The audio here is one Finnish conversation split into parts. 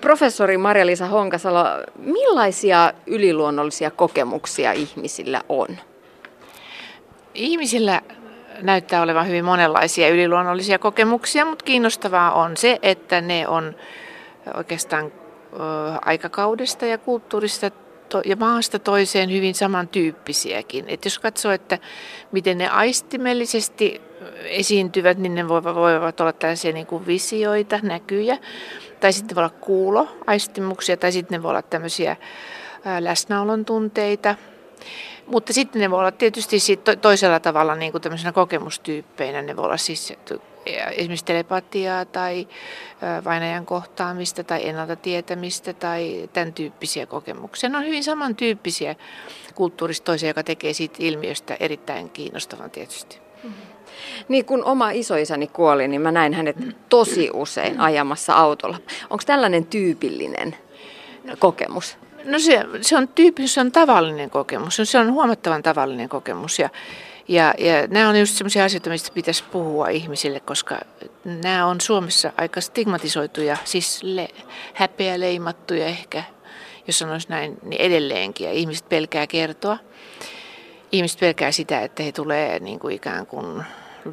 Professori Marja-Liisa Honkasalo, millaisia yliluonnollisia kokemuksia ihmisillä on? Ihmisillä näyttää olevan hyvin monenlaisia yliluonnollisia kokemuksia, mutta kiinnostavaa on se, että ne on oikeastaan aikakaudesta ja kulttuurista ja maasta toiseen hyvin samantyyppisiäkin. Et jos katsoo, että miten ne aistimellisesti esiintyvät, niin ne voivat olla tällaisia niin kuin visioita, näkyjä, tai sitten voi olla kuuloaistimuksia, tai sitten ne voi olla tämmöisiä läsnäolon tunteita. Mutta sitten ne voi olla tietysti toisella tavalla niin kuin tämmöisenä kokemustyyppeinä. Ne voi olla siis esimerkiksi telepatiaa tai vainajan kohtaamista tai ennalta tietämistä tai tämän tyyppisiä kokemuksia. Ne on hyvin samantyyppisiä kulttuurista toiseen, joka tekee siitä ilmiöstä erittäin kiinnostavan tietysti. Mm-hmm. Niin kun oma isoisäni kuoli, niin mä näin hänet tosi usein ajamassa autolla. Onko tällainen tyypillinen kokemus? No se, se on tyypillinen, se on tavallinen kokemus. Se on huomattavan tavallinen kokemus. Ja, ja, ja nämä on just sellaisia asioita, mistä pitäisi puhua ihmisille, koska nämä on Suomessa aika stigmatisoituja, siis le, häpeä leimattuja ehkä, jos sanoisi näin, niin edelleenkin. Ja ihmiset pelkää kertoa. Ihmiset pelkää sitä, että he tulee niin kuin ikään kuin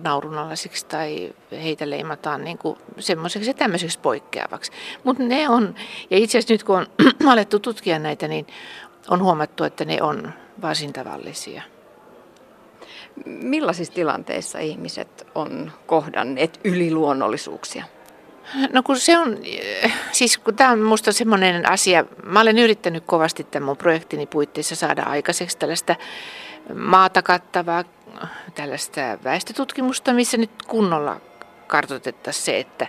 naurunalaisiksi tai heitä leimataan niin kuin semmoiseksi ja tämmöiseksi poikkeavaksi. Mutta ne on, ja itse asiassa nyt kun on alettu tutkia näitä, niin on huomattu, että ne on varsin tavallisia. Millaisissa tilanteissa ihmiset on kohdanneet yliluonnollisuuksia? No kun se on, siis kun tämä on minusta semmoinen asia, mä olen yrittänyt kovasti tämän mun projektini puitteissa saada aikaiseksi tällaista maata kattavaa tällaista väestötutkimusta, missä nyt kunnolla kartoitettaisiin se, että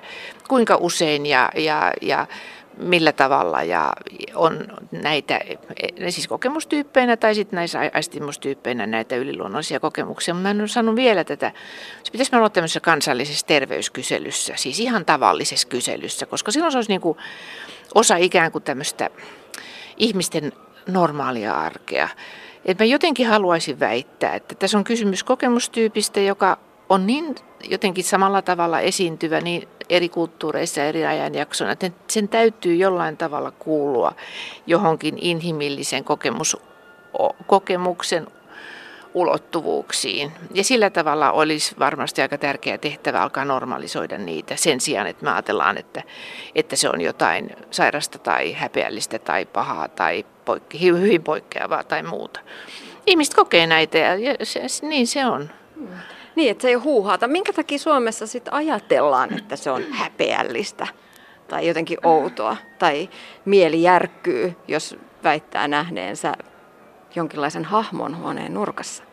kuinka usein ja, ja, ja millä tavalla ja on näitä siis kokemustyyppeinä tai sitten näissä aistimustyyppeinä näitä yliluonnollisia kokemuksia. Mä en ole saanut vielä tätä. Se pitäisi olla tämmöisessä kansallisessa terveyskyselyssä, siis ihan tavallisessa kyselyssä, koska silloin se olisi niin kuin osa ikään kuin tämmöistä ihmisten normaalia arkea. Et mä jotenkin haluaisin väittää, että tässä on kysymys kokemustyypistä, joka on niin jotenkin samalla tavalla esiintyvä niin eri kulttuureissa ja eri ajanjaksoina, että sen täytyy jollain tavalla kuulua johonkin inhimillisen kokemus, kokemuksen ulottuvuuksiin. Ja sillä tavalla olisi varmasti aika tärkeä tehtävä alkaa normalisoida niitä sen sijaan, että me ajatellaan, että, että se on jotain sairasta tai häpeällistä tai pahaa tai poikke, hyvin poikkeavaa tai muuta. Ihmiset kokee näitä ja se, niin se on. Niin, että se ei huuhaata. Minkä takia Suomessa sitten ajatellaan, että se on häpeällistä tai jotenkin outoa tai mieli järkkyy, jos väittää nähneensä jonkinlaisen hahmon huoneen nurkassa?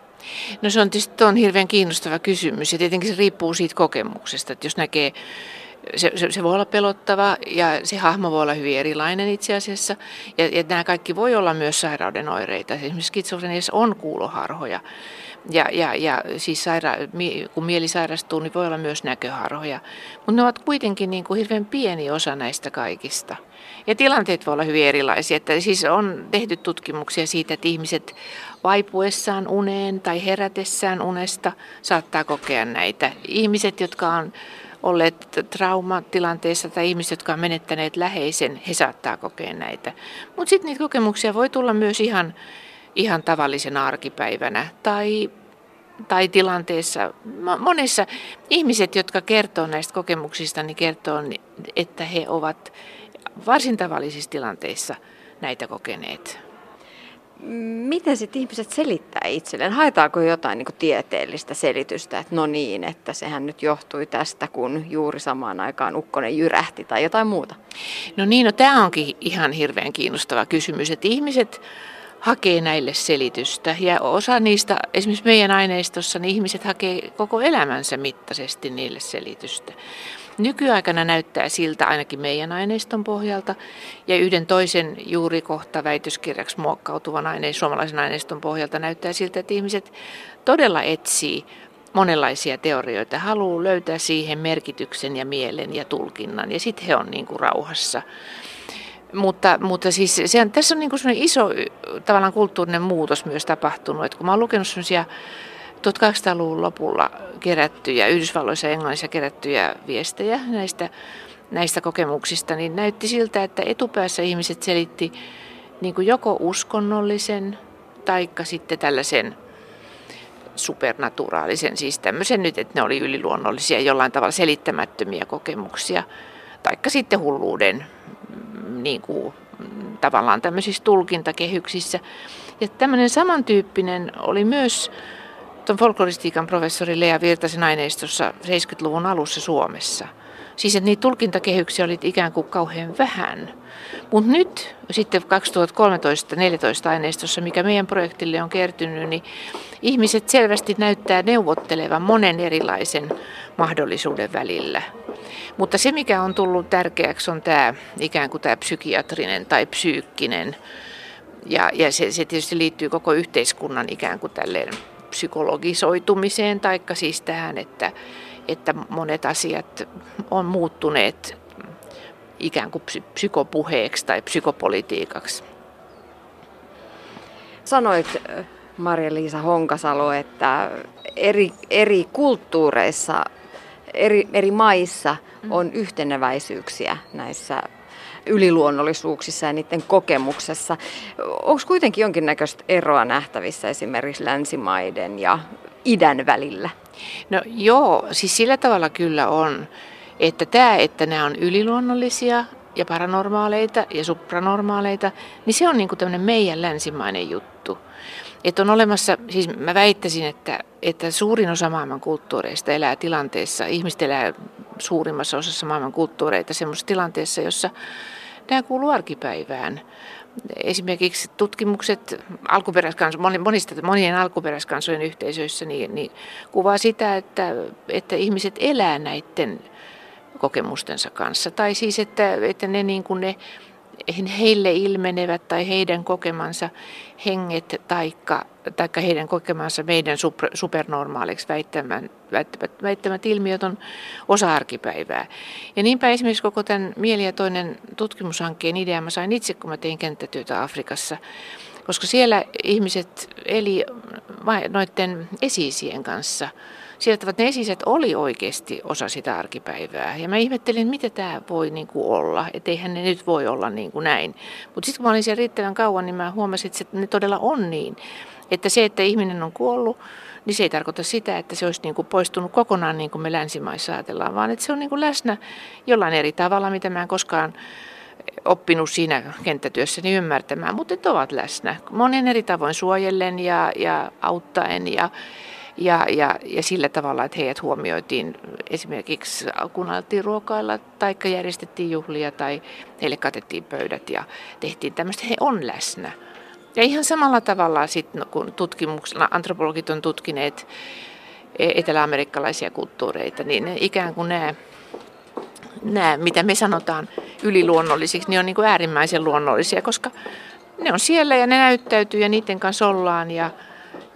No se on tietysti on hirveän kiinnostava kysymys ja tietenkin se riippuu siitä kokemuksesta, että jos näkee se, se, se voi olla pelottava ja se hahmo voi olla hyvin erilainen itse asiassa. Ja, ja nämä kaikki voi olla myös sairauden oireita. Esimerkiksi skitsofreniassa on kuuloharhoja. Ja, ja, ja siis saira, kun mieli sairastuu, niin voi olla myös näköharhoja. Mutta ne ovat kuitenkin niin kuin hirveän pieni osa näistä kaikista. Ja tilanteet voi olla hyvin erilaisia. Että siis on tehty tutkimuksia siitä, että ihmiset vaipuessaan uneen tai herätessään unesta saattaa kokea näitä. Ihmiset, jotka on olleet traumatilanteessa tai ihmiset, jotka on menettäneet läheisen, he saattaa kokea näitä. Mutta sitten niitä kokemuksia voi tulla myös ihan, ihan tavallisena arkipäivänä tai, tai tilanteessa. Monessa ihmiset, jotka kertoo näistä kokemuksista, niin kertoo, että he ovat varsin tavallisissa tilanteissa näitä kokeneet. Miten sitten ihmiset selittää itselleen? Haetaanko jotain niin tieteellistä selitystä, että no niin, että sehän nyt johtui tästä, kun juuri samaan aikaan ukkonen jyrähti tai jotain muuta? No niin, no tämä onkin ihan hirveän kiinnostava kysymys, että ihmiset hakee näille selitystä. Ja osa niistä, esimerkiksi meidän aineistossa, niin ihmiset hakee koko elämänsä mittaisesti niille selitystä. Nykyaikana näyttää siltä ainakin meidän aineiston pohjalta. Ja yhden toisen juuri kohta väitöskirjaksi muokkautuvan aineen, suomalaisen aineiston pohjalta näyttää siltä, että ihmiset todella etsii monenlaisia teorioita, haluaa löytää siihen merkityksen ja mielen ja tulkinnan. Ja sitten he on niin kuin rauhassa. Mutta, mutta siis se on, tässä on niin kuin iso tavallaan kulttuurinen muutos myös tapahtunut, että kun mä oon lukenut sellaisia 1800-luvun lopulla kerättyjä, Yhdysvalloissa ja Englannissa kerättyjä viestejä näistä näistä kokemuksista, niin näytti siltä, että etupäässä ihmiset selitti niin kuin joko uskonnollisen taikka sitten tällaisen supernaturaalisen, siis tämmöisen nyt, että ne oli yliluonnollisia, jollain tavalla selittämättömiä kokemuksia, taikka sitten hulluuden mm, niin kuin, mm, tavallaan tämmöisissä tulkintakehyksissä. Ja tämmöinen samantyyppinen oli myös tuon folkloristiikan professori Lea Virtasen aineistossa 70-luvun alussa Suomessa. Siis että niitä tulkintakehyksiä oli ikään kuin kauhean vähän. Mutta nyt sitten 2013-2014 aineistossa, mikä meidän projektille on kertynyt, niin ihmiset selvästi näyttää neuvottelevan monen erilaisen mahdollisuuden välillä. Mutta se, mikä on tullut tärkeäksi, on tämä ikään kuin tämä psykiatrinen tai psyykkinen. Ja, ja se, se tietysti liittyy koko yhteiskunnan ikään kuin tälleen psykologisoitumiseen, taikka siis tähän, että, että monet asiat on muuttuneet ikään kuin psykopuheeksi tai psykopolitiikaksi. Sanoit Maria-Liisa Honkasalo, että eri, eri kulttuureissa, eri, eri maissa mm. on yhteneväisyyksiä näissä yliluonnollisuuksissa ja niiden kokemuksessa. Onko kuitenkin jonkinnäköistä eroa nähtävissä esimerkiksi länsimaiden ja idän välillä? No joo, siis sillä tavalla kyllä on, että tämä, että nämä on yliluonnollisia ja paranormaaleita ja supranormaaleita, niin se on niin tämmöinen meidän länsimainen juttu. Että on olemassa, siis mä väittäisin, että, että suurin osa maailman kulttuureista elää tilanteessa, ihmiset elää suurimmassa osassa maailman kulttuureita semmoisessa tilanteessa, jossa nämä kuuluu arkipäivään. Esimerkiksi tutkimukset alkuperäiskanso, monista, monien alkuperäiskansojen yhteisöissä niin, niin kuvaa sitä, että, että ihmiset elää näiden kokemustensa kanssa. Tai siis, että, että ne, niin kuin ne heille ilmenevät tai heidän kokemansa henget taikka, taikka heidän kokemansa meidän super, supernormaaliksi väittämät, väittämät, väittämät ilmiöt on osa arkipäivää. Ja niinpä esimerkiksi koko tämän Mieli ja toinen tutkimushankkeen idea mä sain itse, kun mä tein kenttätyötä Afrikassa, koska siellä ihmiset eli noiden esiisien kanssa – että ne esiset oli oikeasti osa sitä arkipäivää. Ja mä ihmettelin, mitä tämä voi niin kuin olla, että eihän ne nyt voi olla niin kuin näin. Mutta sitten kun mä olin siellä riittävän kauan, niin mä huomasin, että ne todella on niin. Että se, että ihminen on kuollut, niin se ei tarkoita sitä, että se olisi niin kuin poistunut kokonaan niin kuin me länsimaissa ajatellaan, vaan että se on niin kuin läsnä jollain eri tavalla, mitä mä en koskaan oppinut siinä kenttätyössäni ymmärtämään, mutta että ovat läsnä monen eri tavoin suojellen ja, ja auttaen ja, ja, ja, ja sillä tavalla, että heidät huomioitiin esimerkiksi kun alettiin ruokailla tai järjestettiin juhlia tai heille katettiin pöydät ja tehtiin tämmöistä, he on läsnä. Ja ihan samalla tavalla sitten, no, kun tutkimuksella antropologit on tutkineet e, eteläamerikkalaisia kulttuureita, niin ne ikään kuin nämä, nämä, mitä me sanotaan yliluonnollisiksi, niin on niin kuin äärimmäisen luonnollisia, koska ne on siellä ja ne näyttäytyy ja niiden kanssa ollaan ja,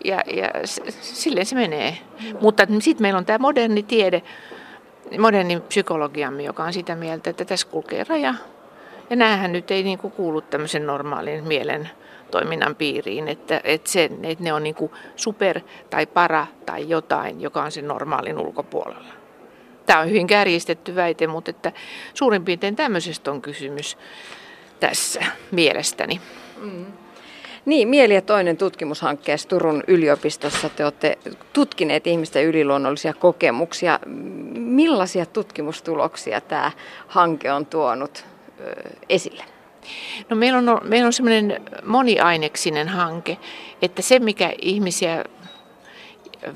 ja, ja silleen se menee. Mutta sitten meillä on tämä moderni tiede, moderni psykologiamme, joka on sitä mieltä, että tässä kulkee raja. Ja näähän nyt ei niinku kuulu tämmöisen normaalin mielen toiminnan piiriin, että, että, se, että ne on niinku super tai para tai jotain, joka on sen normaalin ulkopuolella. Tämä on hyvin kärjistetty väite, mutta että suurin piirtein tämmöisestä on kysymys tässä mielestäni. Mm. Niin, Mieli ja toinen tutkimushankkeessa Turun yliopistossa te olette tutkineet ihmisten yliluonnollisia kokemuksia. Millaisia tutkimustuloksia tämä hanke on tuonut esille? No meillä on, meillä on semmoinen moniaineksinen hanke, että se mikä ihmisiä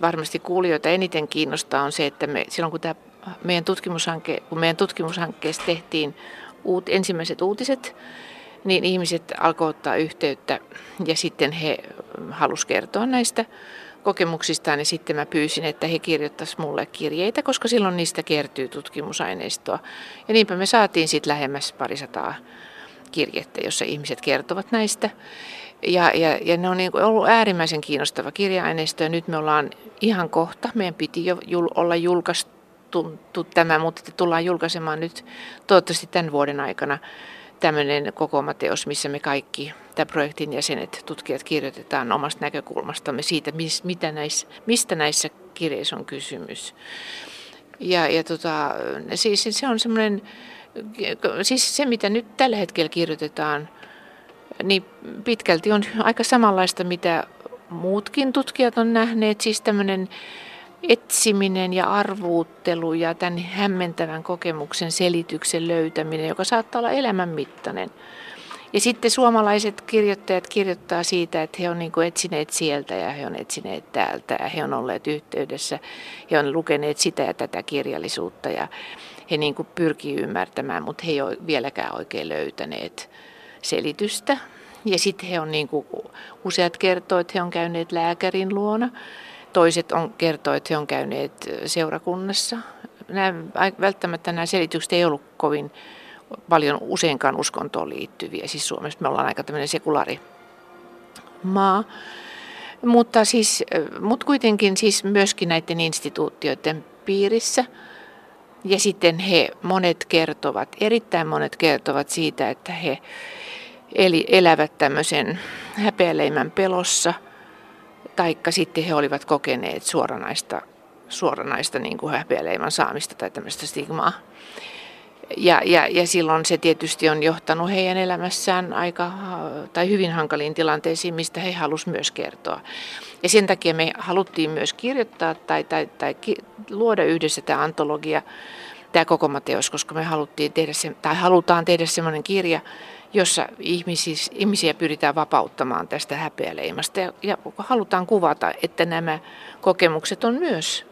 varmasti kuulijoita eniten kiinnostaa on se, että me, silloin kun, tämä meidän tutkimushanke, kun meidän tutkimushankkeessa tehtiin uut, ensimmäiset uutiset, niin ihmiset alkoivat ottaa yhteyttä ja sitten he halusivat kertoa näistä kokemuksistaan ja sitten mä pyysin, että he kirjoittaisivat mulle kirjeitä, koska silloin niistä kertyy tutkimusaineistoa. Ja niinpä me saatiin sitten lähemmäs parisataa kirjettä, jossa ihmiset kertovat näistä. Ja, ja, ja ne on niin ollut äärimmäisen kiinnostava kirja-aineisto ja nyt me ollaan ihan kohta, meidän piti jo jul, olla julkaistu tämä, mutta tullaan julkaisemaan nyt toivottavasti tämän vuoden aikana tämmöinen kokoomateos, missä me kaikki, tämä projektin jäsenet, tutkijat kirjoitetaan omasta näkökulmastamme siitä, mitä näissä, mistä näissä kirjeissä on kysymys. Ja, ja tota, siis se on semmoinen siis se mitä nyt tällä hetkellä kirjoitetaan, niin pitkälti on aika samanlaista, mitä muutkin tutkijat on nähneet, siis tämmöinen etsiminen ja arvuuttelu ja tämän hämmentävän kokemuksen selityksen löytäminen, joka saattaa olla elämänmittainen. Ja sitten suomalaiset kirjoittajat kirjoittaa siitä, että he on niin etsineet sieltä ja he on etsineet täältä ja he on olleet yhteydessä. He on lukeneet sitä ja tätä kirjallisuutta ja he niin pyrkii ymmärtämään, mutta he ei ole vieläkään oikein löytäneet selitystä. Ja sitten he on niin kuin, useat kertoo, että he on käyneet lääkärin luona. Toiset on kertoo, että he on käyneet seurakunnassa. Nämä, välttämättä nämä selitykset ei ollut kovin paljon useinkaan uskontoon liittyviä. Siis Suomessa me ollaan aika tämmöinen sekulaari maa. Mutta, siis, mutta kuitenkin siis myöskin näiden instituutioiden piirissä. Ja sitten he monet kertovat, erittäin monet kertovat siitä, että he eli elävät tämmöisen häpeäleimän pelossa, taikka sitten he olivat kokeneet suoranaista, suoranaista niin kuin häpeäleiman saamista tai tämmöistä stigmaa. Ja, ja, ja silloin se tietysti on johtanut heidän elämässään aika tai hyvin hankaliin tilanteisiin, mistä he halusivat myös kertoa. Ja sen takia me haluttiin myös kirjoittaa tai, tai, tai luoda yhdessä tämä antologia, tämä koko Mateos, koska me haluttiin tehdä se, tai halutaan tehdä semmoinen kirja, jossa ihmisiä, ihmisiä pyritään vapauttamaan tästä häpeäleimasta ja, ja halutaan kuvata, että nämä kokemukset on myös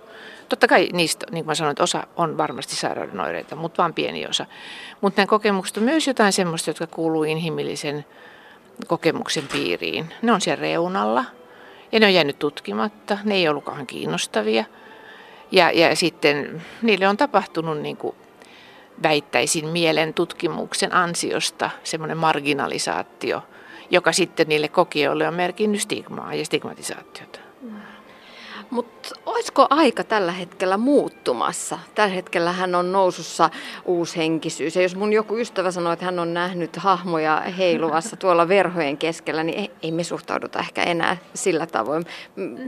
Totta kai niistä, niin kuin mä sanoin, että osa on varmasti sairauden oireita, mutta vain pieni osa. Mutta nämä kokemukset on myös jotain sellaista, jotka kuuluu inhimillisen kokemuksen piiriin. Ne on siellä reunalla ja ne on jäänyt tutkimatta, ne ei ollutkaan kiinnostavia. Ja, ja sitten niille on tapahtunut niin kuin väittäisin mielen tutkimuksen ansiosta semmoinen marginalisaatio, joka sitten niille kokijoille on merkinnyt stigmaa ja stigmatisaatiota. Mutta olisiko aika tällä hetkellä muuttumassa? Tällä hetkellä hän on nousussa uushenkisyys. Ja jos mun joku ystävä sanoo, että hän on nähnyt hahmoja heiluvassa tuolla verhojen keskellä, niin ei, ei me suhtauduta ehkä enää sillä tavoin.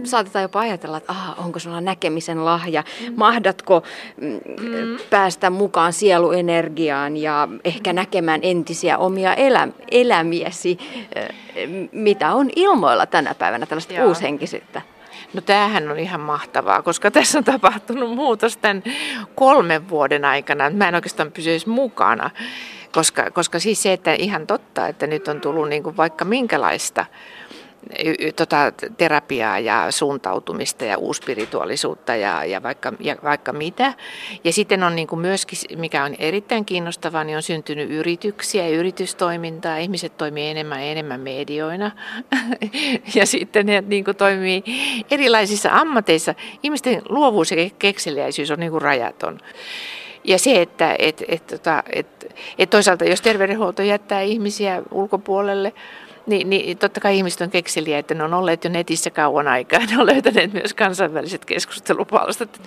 Saatetaan jopa ajatella, että aha, onko sulla näkemisen lahja? Mahdatko mm. päästä mukaan sieluenergiaan ja ehkä näkemään entisiä omia elä, elämiesi, mitä on ilmoilla tänä päivänä tällaista Joo. uushenkisyyttä? No tämähän on ihan mahtavaa, koska tässä on tapahtunut muutos tämän kolmen vuoden aikana. Mä en oikeastaan pysyisi mukana, koska, koska siis se, että ihan totta, että nyt on tullut niin kuin vaikka minkälaista tota, terapiaa ja suuntautumista ja uuspirituaalisuutta ja, ja, vaikka, ja vaikka mitä. Ja sitten on niin kuin myöskin, mikä on erittäin kiinnostavaa, niin on syntynyt yrityksiä ja yritystoimintaa. Ihmiset toimii enemmän ja enemmän medioina. ja sitten ne niin kuin toimii erilaisissa ammateissa. Ihmisten luovuus ja kekseliäisyys on niin kuin rajaton. Ja se, että et, et, tota, et, et toisaalta jos terveydenhuolto jättää ihmisiä ulkopuolelle, niin, niin totta kai ihmiset on kekseliä, että ne on olleet jo netissä kauan aikaa. Ne on löytäneet myös kansainväliset keskustelupalstat.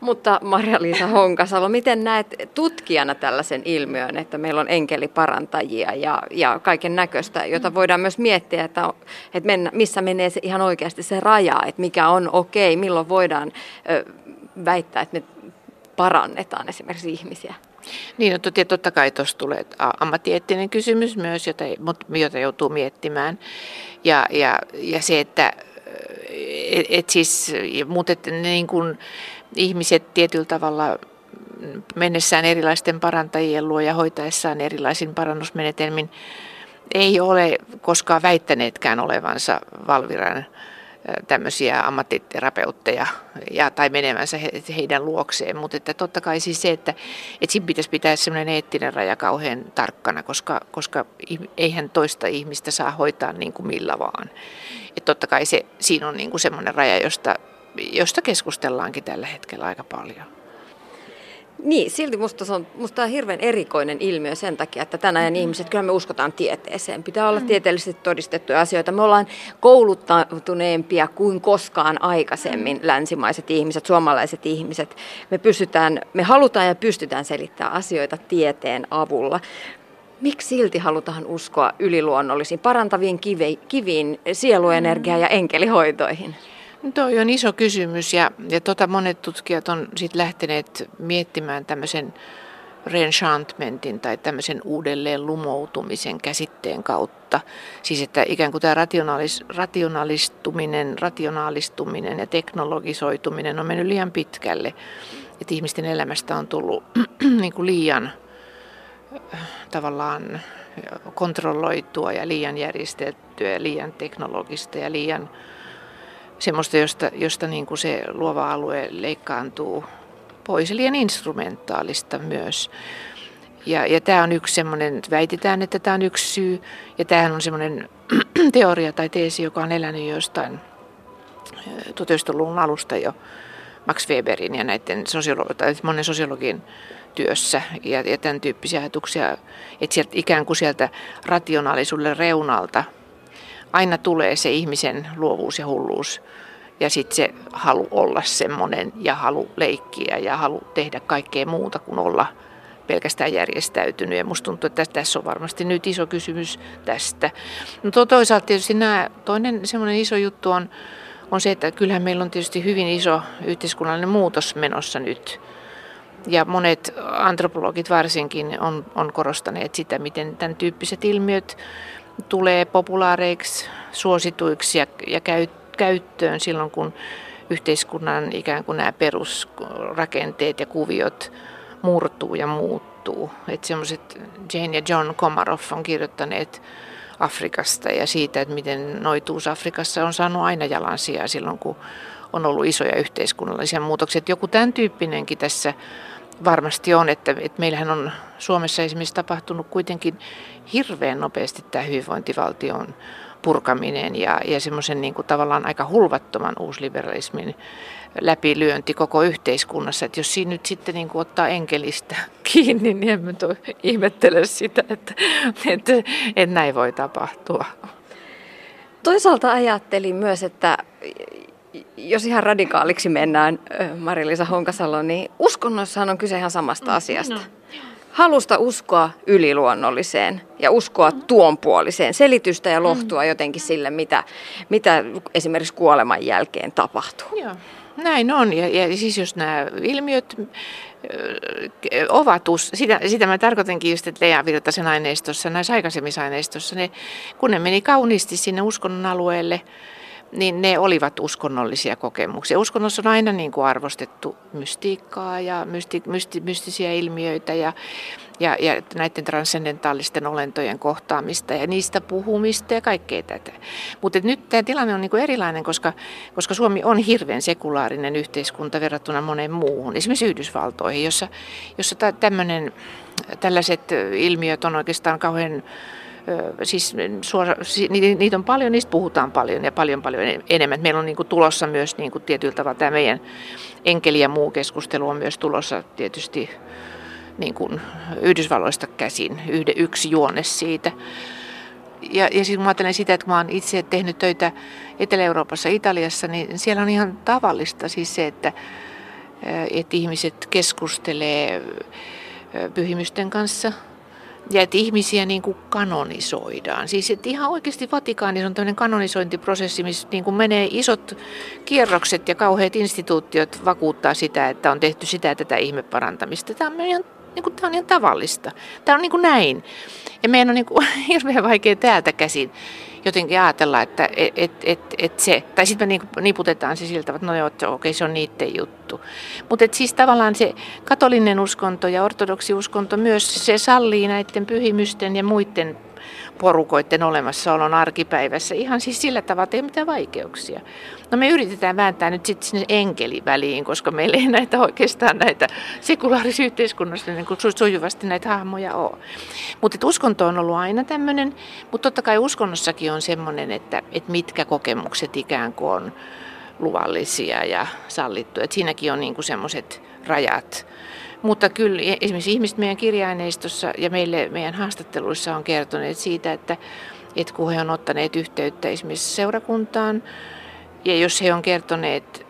Mutta Maria-Liisa Honkasalo, miten näet tutkijana tällaisen ilmiön, että meillä on enkeliparantajia ja, ja kaiken näköistä, jota voidaan myös miettiä, että, että mennä, missä menee se ihan oikeasti se raja, että mikä on okei, milloin voidaan ö, väittää, että me parannetaan esimerkiksi ihmisiä. Niin, no, totta kai tuossa tulee ammattieettinen kysymys myös, jota, jota joutuu miettimään. Ja, ja, ja se, että et, et siis, mutta että niin kuin ihmiset tietyllä tavalla mennessään erilaisten parantajien luo ja hoitaessaan erilaisin parannusmenetelmin ei ole koskaan väittäneetkään olevansa Valviran tämmöisiä ammattiterapeutteja ja, tai menemänsä he, heidän luokseen. Mutta että totta kai siis se, että, että siinä pitäisi pitää semmoinen eettinen raja kauhean tarkkana, koska, koska eihän toista ihmistä saa hoitaa niin kuin millä vaan. Että totta kai se, siinä on niin kuin semmoinen raja, josta, josta keskustellaankin tällä hetkellä aika paljon. Niin, silti musta, se on, musta on hirveän erikoinen ilmiö sen takia, että tänä ajan mm-hmm. ihmiset, kyllä me uskotaan tieteeseen. Pitää olla mm-hmm. tieteellisesti todistettuja asioita. Me ollaan kouluttautuneempia kuin koskaan aikaisemmin mm-hmm. länsimaiset ihmiset, suomalaiset ihmiset. Me, pystytään, me halutaan ja pystytään selittämään asioita tieteen avulla. Miksi silti halutaan uskoa yliluonnollisiin, parantaviin kive, kiviin, sieluenergiaan ja enkelihoitoihin? Tuo on iso kysymys ja, ja tota monet tutkijat on sit lähteneet miettimään tämmöisen reenchantmentin tai tämmöisen uudelleen lumoutumisen käsitteen kautta. Siis että ikään kuin tämä rationaalis, rationalistuminen, rationaalistuminen ja teknologisoituminen on mennyt liian pitkälle. Että ihmisten elämästä on tullut niin kuin liian tavallaan kontrolloitua ja liian järjestettyä ja liian teknologista ja liian semmoista, josta, josta niin kuin se luova alue leikkaantuu pois, liian instrumentaalista myös. Ja, ja tämä on yksi semmoinen, väitetään, että tämä on yksi syy, ja tämähän on semmoinen teoria tai teesi, joka on elänyt jostain 1900-luvun alusta jo Max Weberin ja näiden sosiolo- tai monen sosiologin työssä. Ja, ja tämän tyyppisiä ajatuksia, että sieltä, ikään kuin sieltä rationaalisuuden reunalta aina tulee se ihmisen luovuus ja hulluus ja sitten se halu olla semmoinen ja halu leikkiä ja halu tehdä kaikkea muuta kuin olla pelkästään järjestäytynyt. Ja musta tuntuu, että tässä on varmasti nyt iso kysymys tästä. No toisaalta tietysti nämä, toinen semmoinen iso juttu on, on se, että kyllähän meillä on tietysti hyvin iso yhteiskunnallinen muutos menossa nyt. Ja monet antropologit varsinkin on, on korostaneet sitä, miten tämän tyyppiset ilmiöt tulee populaareiksi, suosituiksi ja, ja käy, käyttöön silloin, kun yhteiskunnan ikään kuin nämä perusrakenteet ja kuviot murtuu ja muuttuu. Että semmoiset Jane ja John Komaroff on kirjoittaneet Afrikasta ja siitä, että miten noituus Afrikassa on saanut aina jalansijaa silloin, kun on ollut isoja yhteiskunnallisia muutoksia. Joku tämän tyyppinenkin tässä varmasti on, että, että meillähän on Suomessa esimerkiksi tapahtunut kuitenkin hirveän nopeasti tämä hyvinvointivaltion purkaminen ja, ja semmoisen niin kuin tavallaan aika hulvattoman uusliberalismin läpilyönti koko yhteiskunnassa. Että jos siinä nyt sitten niin kuin ottaa enkelistä kiinni, niin emme ihmettele sitä, että, että, että näin voi tapahtua. Toisaalta ajattelin myös, että jos ihan radikaaliksi mennään, Marilisa Honkasalo, niin uskonnossahan on kyse ihan samasta mm, asiasta. No. Halusta uskoa yliluonnolliseen ja uskoa mm. tuonpuoliseen, selitystä ja lohtua mm. jotenkin sille, mitä, mitä esimerkiksi kuoleman jälkeen tapahtuu. Joo. Näin on. Ja, ja siis jos nämä ilmiöt ovat, sitä, sitä mä tarkoitankin just, että Lea Virtasen aineistossa, näissä aikaisemmissa aineistossa, ne, kun ne meni kauniisti sinne uskonnon alueelle, niin ne olivat uskonnollisia kokemuksia. Uskonnossa on aina niin kuin arvostettu mystiikkaa ja mysti, mysti, mystisiä ilmiöitä ja, ja, ja näiden transcendentaalisten olentojen kohtaamista ja niistä puhumista ja kaikkea tätä. Mutta nyt tämä tilanne on niin kuin erilainen, koska, koska Suomi on hirveän sekulaarinen yhteiskunta verrattuna moneen muuhun, esimerkiksi Yhdysvaltoihin, jossa, jossa tämmöinen, tällaiset ilmiöt on oikeastaan kauhean siis suora, niitä on paljon, niistä puhutaan paljon ja paljon paljon enemmän. Meillä on niin kuin tulossa myös niin kuin tietyllä tavalla tämä meidän enkeli ja muu keskustelu on myös tulossa tietysti niin kuin Yhdysvalloista käsin, yhde, yksi juone siitä. Ja, ja siis kun ajattelen sitä, että kun mä oon itse tehnyt töitä Etelä-Euroopassa, Italiassa, niin siellä on ihan tavallista siis se, että, että ihmiset keskustelee pyhimysten kanssa – ja että ihmisiä niin kuin kanonisoidaan. Siis että ihan oikeasti Vatikaanissa on tämmöinen kanonisointiprosessi, missä niin kuin menee isot kierrokset ja kauheat instituutiot vakuuttaa sitä, että on tehty sitä tätä ihmeparantamista. Tämä on ihan, niin kuin, tämä on ihan tavallista. Tämä on niin kuin näin. Ja meidän on niin kuin, hirveän vaikea täältä käsin jotenkin ajatella, että et, et, et, se, tai sitten me niin niputetaan se siltä, että no joo, okei, okay, se on niiden juttu. Mutta siis tavallaan se katolinen uskonto ja ortodoksi uskonto myös, se sallii näiden pyhimysten ja muiden porukoiden olemassaolon arkipäivässä. Ihan siis sillä tavalla, että ei mitään vaikeuksia. No me yritetään vääntää nyt sitten sinne enkeliväliin, koska meillä ei näitä oikeastaan näitä sekulaarisessa yhteiskunnassa niin kuin sujuvasti näitä hahmoja ole. Mutta uskonto on ollut aina tämmöinen, mutta totta kai uskonnossakin on semmoinen, että, että mitkä kokemukset ikään kuin on luvallisia ja sallittu. Että siinäkin on niin semmoiset rajat. Mutta kyllä e- esimerkiksi ihmiset meidän kirjaineistossa ja meille meidän haastatteluissa on kertoneet siitä, että, että kun he on ottaneet yhteyttä esimerkiksi seurakuntaan, ja jos he on kertoneet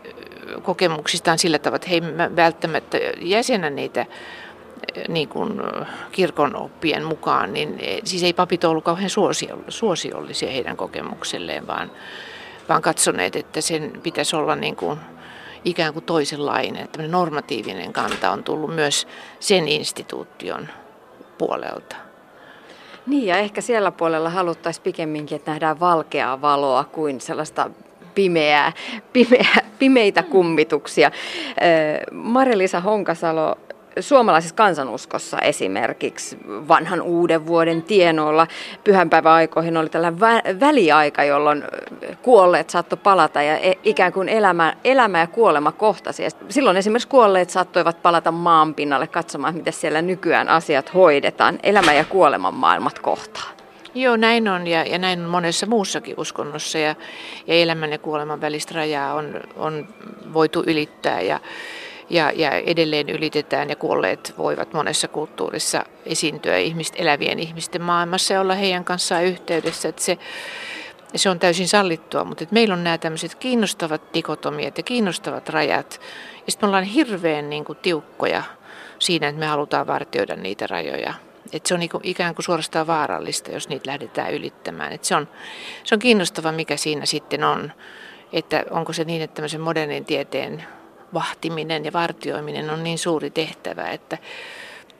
kokemuksistaan sillä tavalla, että he välttämättä jäsenä niitä niin kuin kirkon oppien mukaan, niin e, siis ei papit ollut kauhean suosiollisia heidän kokemukselleen, vaan, vaan katsoneet, että sen pitäisi olla niin kuin ikään kuin toisenlainen. Tämmöinen normatiivinen kanta on tullut myös sen instituution puolelta. Niin ja ehkä siellä puolella haluttaisiin pikemminkin, että nähdään valkeaa valoa kuin sellaista pimeää, pimeää, pimeitä kummituksia. Marilisa Honkasalo, suomalaisessa kansanuskossa esimerkiksi vanhan uuden vuoden tienoilla pyhänpäiväaikoihin oli tällainen vä- väliaika, jolloin kuolleet saattoi palata ja e- ikään kuin elämä, elämä ja kuolema kohtasi. Ja silloin esimerkiksi kuolleet saattoivat palata maan pinnalle katsomaan, miten siellä nykyään asiat hoidetaan. Elämä ja kuoleman maailmat kohtaa. Joo, näin on ja, ja näin on monessa muussakin uskonnossa ja, ja elämän ja kuoleman välistä rajaa on, on voitu ylittää ja, ja, ja edelleen ylitetään ja kuolleet voivat monessa kulttuurissa esiintyä ihmist, elävien ihmisten maailmassa ja olla heidän kanssaan yhteydessä. Että se, se on täysin sallittua, mutta että meillä on nämä tämmöiset kiinnostavat dikotomiat ja kiinnostavat rajat. Ja sitten me ollaan hirveän niin kuin, tiukkoja siinä, että me halutaan vartioida niitä rajoja. Et se on niinku ikään kuin suorastaan vaarallista, jos niitä lähdetään ylittämään. Et se, on, se on kiinnostava, mikä siinä sitten on. Että onko se niin, että tämmöisen modernin tieteen vahtiminen ja vartioiminen on niin suuri tehtävä, että,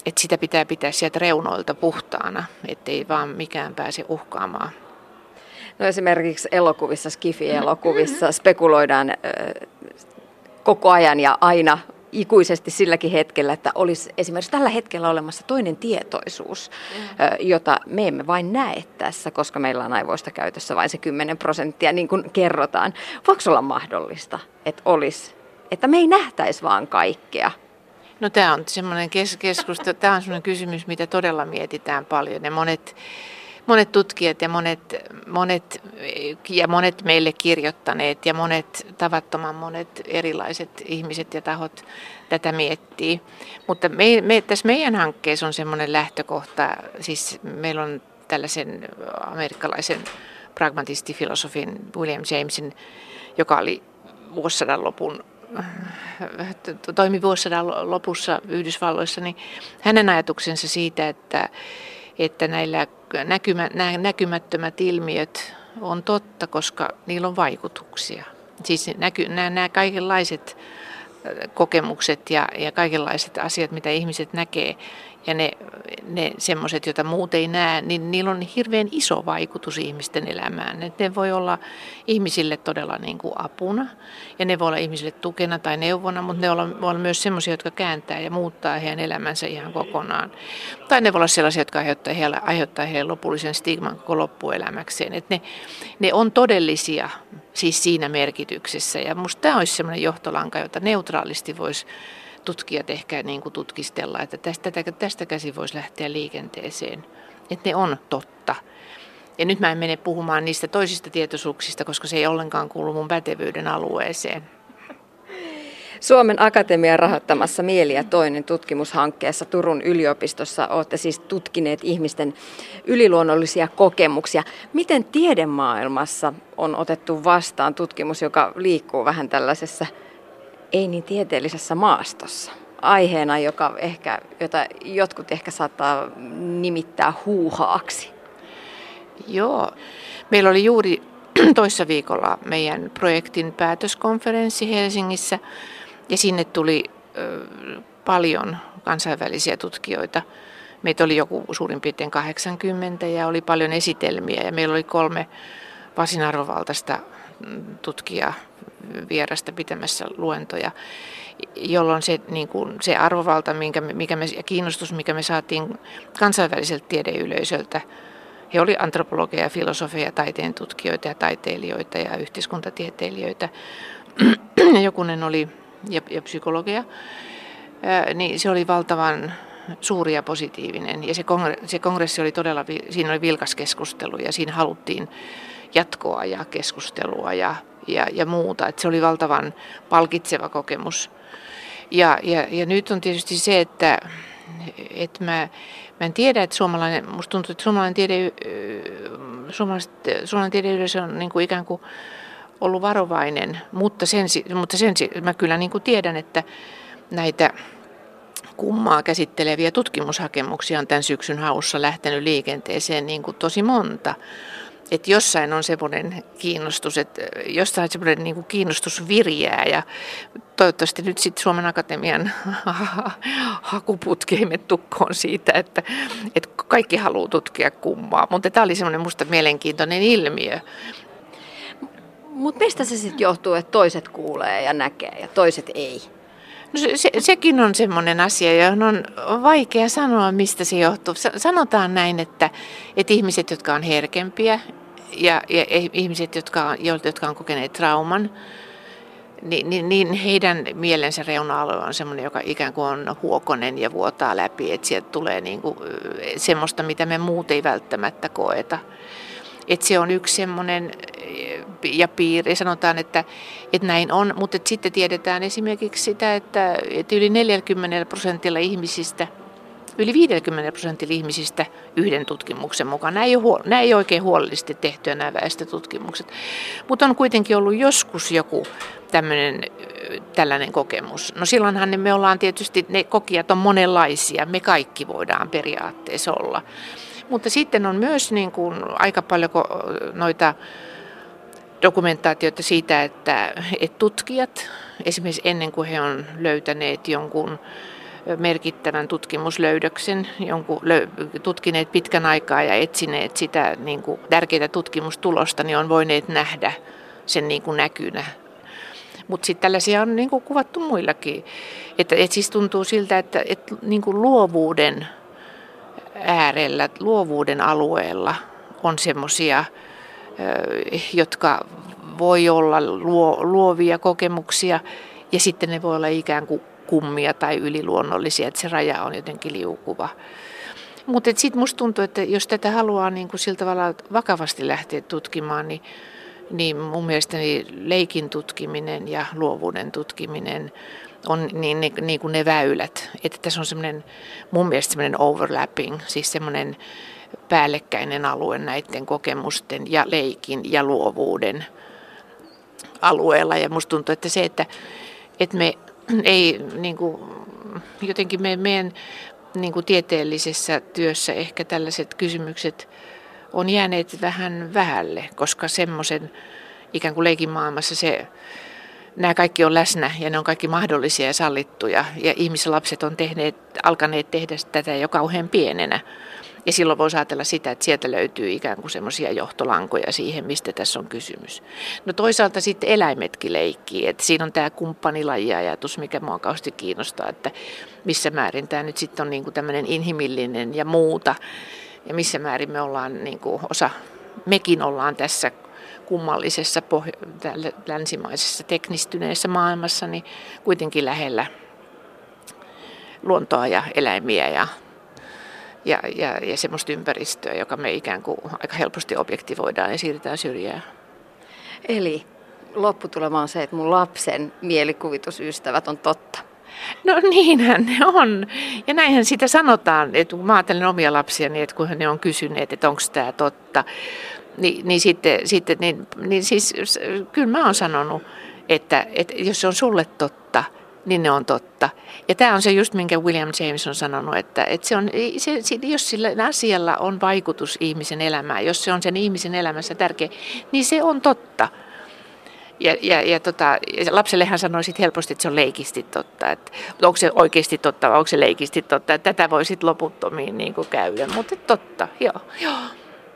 että sitä pitää pitää sieltä reunoilta puhtaana, ettei vaan mikään pääse uhkaamaan. No esimerkiksi elokuvissa, Skifi-elokuvissa spekuloidaan koko ajan ja aina ikuisesti silläkin hetkellä, että olisi esimerkiksi tällä hetkellä olemassa toinen tietoisuus, jota me emme vain näe tässä, koska meillä on aivoista käytössä vain se 10 prosenttia, niin kuin kerrotaan. Voiko olla mahdollista, että olisi, että me ei nähtäisi vaan kaikkea? No tämä on semmoinen kes- keskustelu, tämä on semmoinen kysymys, mitä todella mietitään paljon ja monet monet tutkijat ja monet, monet, ja monet meille kirjoittaneet ja monet tavattoman monet erilaiset ihmiset ja tahot tätä miettii. Mutta me, me, tässä meidän hankkeessa on semmoinen lähtökohta, siis meillä on tällaisen amerikkalaisen pragmatistifilosofin William Jamesin, joka oli vuosisadan lopun toimi vuosisadan lopussa Yhdysvalloissa, niin hänen ajatuksensa siitä, että että näillä näkymä, nämä näkymättömät ilmiöt on totta, koska niillä on vaikutuksia. Siis näky, nämä, nämä kaikenlaiset kokemukset ja, ja kaikenlaiset asiat, mitä ihmiset näkee, ja ne, ne semmoiset, joita muut ei näe, niin niillä on hirveän iso vaikutus ihmisten elämään. Et ne voi olla ihmisille todella niin kuin apuna ja ne voi olla ihmisille tukena tai neuvona, mutta ne voi olla myös semmoisia, jotka kääntää ja muuttaa heidän elämänsä ihan kokonaan. Tai ne voi olla sellaisia, jotka aiheuttaa heille, aiheuttaa heille lopullisen stigman koko loppuelämäkseen. Et ne, ne on todellisia siis siinä merkityksessä ja minusta tämä olisi semmoinen johtolanka, jota neutraalisti voisi tutkijat ehkä niin kuin tutkistella, että tästä, tästä käsi voisi lähteä liikenteeseen. Että ne on totta. Ja nyt mä en mene puhumaan niistä toisista tietoisuuksista, koska se ei ollenkaan kuulu mun pätevyyden alueeseen. Suomen Akatemian rahoittamassa Mieli ja toinen tutkimushankkeessa Turun yliopistossa olette siis tutkineet ihmisten yliluonnollisia kokemuksia. Miten tiedemaailmassa on otettu vastaan tutkimus, joka liikkuu vähän tällaisessa ei niin tieteellisessä maastossa aiheena, joka ehkä, jota jotkut ehkä saattaa nimittää huuhaaksi. Joo. Meillä oli juuri toissa viikolla meidän projektin päätöskonferenssi Helsingissä ja sinne tuli paljon kansainvälisiä tutkijoita. Meitä oli joku suurin piirtein 80 ja oli paljon esitelmiä ja meillä oli kolme varsin arvovaltaista tutkijaa vierasta pitämässä luentoja, jolloin se, niin kuin, se arvovalta minkä, mikä me, ja kiinnostus, mikä me saatiin kansainväliseltä tiedeyleisöltä, he olivat antropologeja, filosofeja, taiteen tutkijoita ja taiteilijoita ja yhteiskuntatieteilijöitä, jokunen oli ja, ja psykologia, niin se oli valtavan suuri ja positiivinen. Ja se, kongre, se kongressi oli todella, siinä oli vilkas keskustelu ja siinä haluttiin jatkoa ja keskustelua ja ja, ja muuta. Että se oli valtavan palkitseva kokemus. Ja, ja, ja nyt on tietysti se, että, että mä, mä en tiedä, että suomalainen, musta tuntuu, että suomalainen, tiede, suomalainen tiedeyleisö on niin kuin ikään kuin ollut varovainen, mutta sen, mutta sen mä kyllä niin kuin tiedän, että näitä kummaa käsitteleviä tutkimushakemuksia on tämän syksyn haussa lähtenyt liikenteeseen niin kuin tosi monta. Että jossain on semmoinen kiinnostus, että jossain semmoinen niin kuin kiinnostus virjää ja toivottavasti nyt sitten Suomen Akatemian hakuputki ei tukkoon siitä, että, että kaikki haluaa tutkia kummaa. Mutta tämä oli semmoinen musta mielenkiintoinen ilmiö. Mutta mistä se sitten johtuu, että toiset kuulee ja näkee ja toiset ei? Se, se, sekin on semmoinen asia, johon on vaikea sanoa, mistä se johtuu. Sanotaan näin, että, että ihmiset, jotka on herkempiä ja, ja ihmiset, jotka, jotka on kokeneet trauman, niin, niin, niin heidän mielensä reuna-alue on semmoinen, joka ikään kuin on huokonen ja vuotaa läpi, että sieltä tulee niin kuin semmoista, mitä me muut ei välttämättä koeta. Että se on yksi semmoinen ja piiri, sanotaan, että, että näin on, mutta sitten tiedetään esimerkiksi sitä, että, että yli 40 prosentilla ihmisistä, yli 50 prosentilla ihmisistä yhden tutkimuksen mukaan. Nämä ei ole, nämä ei oikein huolellisesti tehtyä nämä väestötutkimukset, mutta on kuitenkin ollut joskus joku tämmöinen, tällainen kokemus. No silloinhan me ollaan tietysti, ne kokijat on monenlaisia, me kaikki voidaan periaatteessa olla. Mutta sitten on myös niin kuin aika paljon noita dokumentaatioita siitä, että, että tutkijat esimerkiksi ennen kuin he on löytäneet jonkun merkittävän tutkimuslöydöksen, jonkun tutkineet pitkän aikaa ja etsineet sitä niin kuin tärkeää tutkimustulosta, niin on voineet nähdä sen niin kuin näkynä. Mutta sitten tällaisia on niin kuin kuvattu muillakin. Että et siis tuntuu siltä, että et niin kuin luovuuden äärellä, luovuuden alueella on semmoisia jotka voi olla luo, luovia kokemuksia ja sitten ne voi olla ikään kuin kummia tai yliluonnollisia, että se raja on jotenkin liukuva. Mutta sitten musta tuntuu, että jos tätä haluaa niin kuin sillä tavalla vakavasti lähteä tutkimaan, niin, niin mun mielestäni leikin tutkiminen ja luovuuden tutkiminen on niin, niin, niin kuin ne väylät. Että tässä on semmoinen, mun mielestä semmoinen overlapping, siis semmoinen päällekkäinen alue näiden kokemusten ja leikin ja luovuuden alueella. Ja musta tuntuu, että se, että, että me ei niin kuin, jotenkin me, meidän niin kuin tieteellisessä työssä ehkä tällaiset kysymykset on jääneet vähän vähälle, koska semmoisen ikään kuin leikin maailmassa se, nämä kaikki on läsnä ja ne on kaikki mahdollisia ja sallittuja. Ja ihmislapset on tehneet, alkaneet tehdä tätä jo kauhean pienenä. Ja silloin voisi ajatella sitä, että sieltä löytyy ikään kuin semmoisia johtolankoja siihen, mistä tässä on kysymys. No toisaalta sitten eläimetkin leikkii, että siinä on tämä kumppanilajiajatus, mikä mua kauheasti kiinnostaa, että missä määrin tämä nyt sitten on niin kuin tämmöinen inhimillinen ja muuta. Ja missä määrin me ollaan niin kuin osa, mekin ollaan tässä kummallisessa pohjo- länsimaisessa teknistyneessä maailmassa, niin kuitenkin lähellä luontoa ja eläimiä ja ja, ja, ja semmoista ympäristöä, joka me ikään kuin aika helposti objektivoidaan ja siirretään syrjään. Eli lopputulema on se, että mun lapsen mielikuvitusystävät on totta. No niinhän ne on. Ja näinhän sitä sanotaan, että kun mä ajattelen omia lapsia, niin että kun ne on kysyneet, että onko tämä totta, niin, niin sitten, sitten niin, niin siis kyllä mä oon sanonut, että, että jos se on sulle totta, niin ne on totta. Ja tämä on se just, minkä William James on sanonut, että, että se on, se, jos sillä asialla on vaikutus ihmisen elämään, jos se on sen ihmisen elämässä tärkeä, niin se on totta. Ja, ja, ja, tota, lapsellehan sanoi sit helposti, että se on leikisti totta. Että onko se oikeasti totta vai onko se leikisti totta. Että tätä voi sitten loputtomiin niin käydä, mutta totta, joo. joo.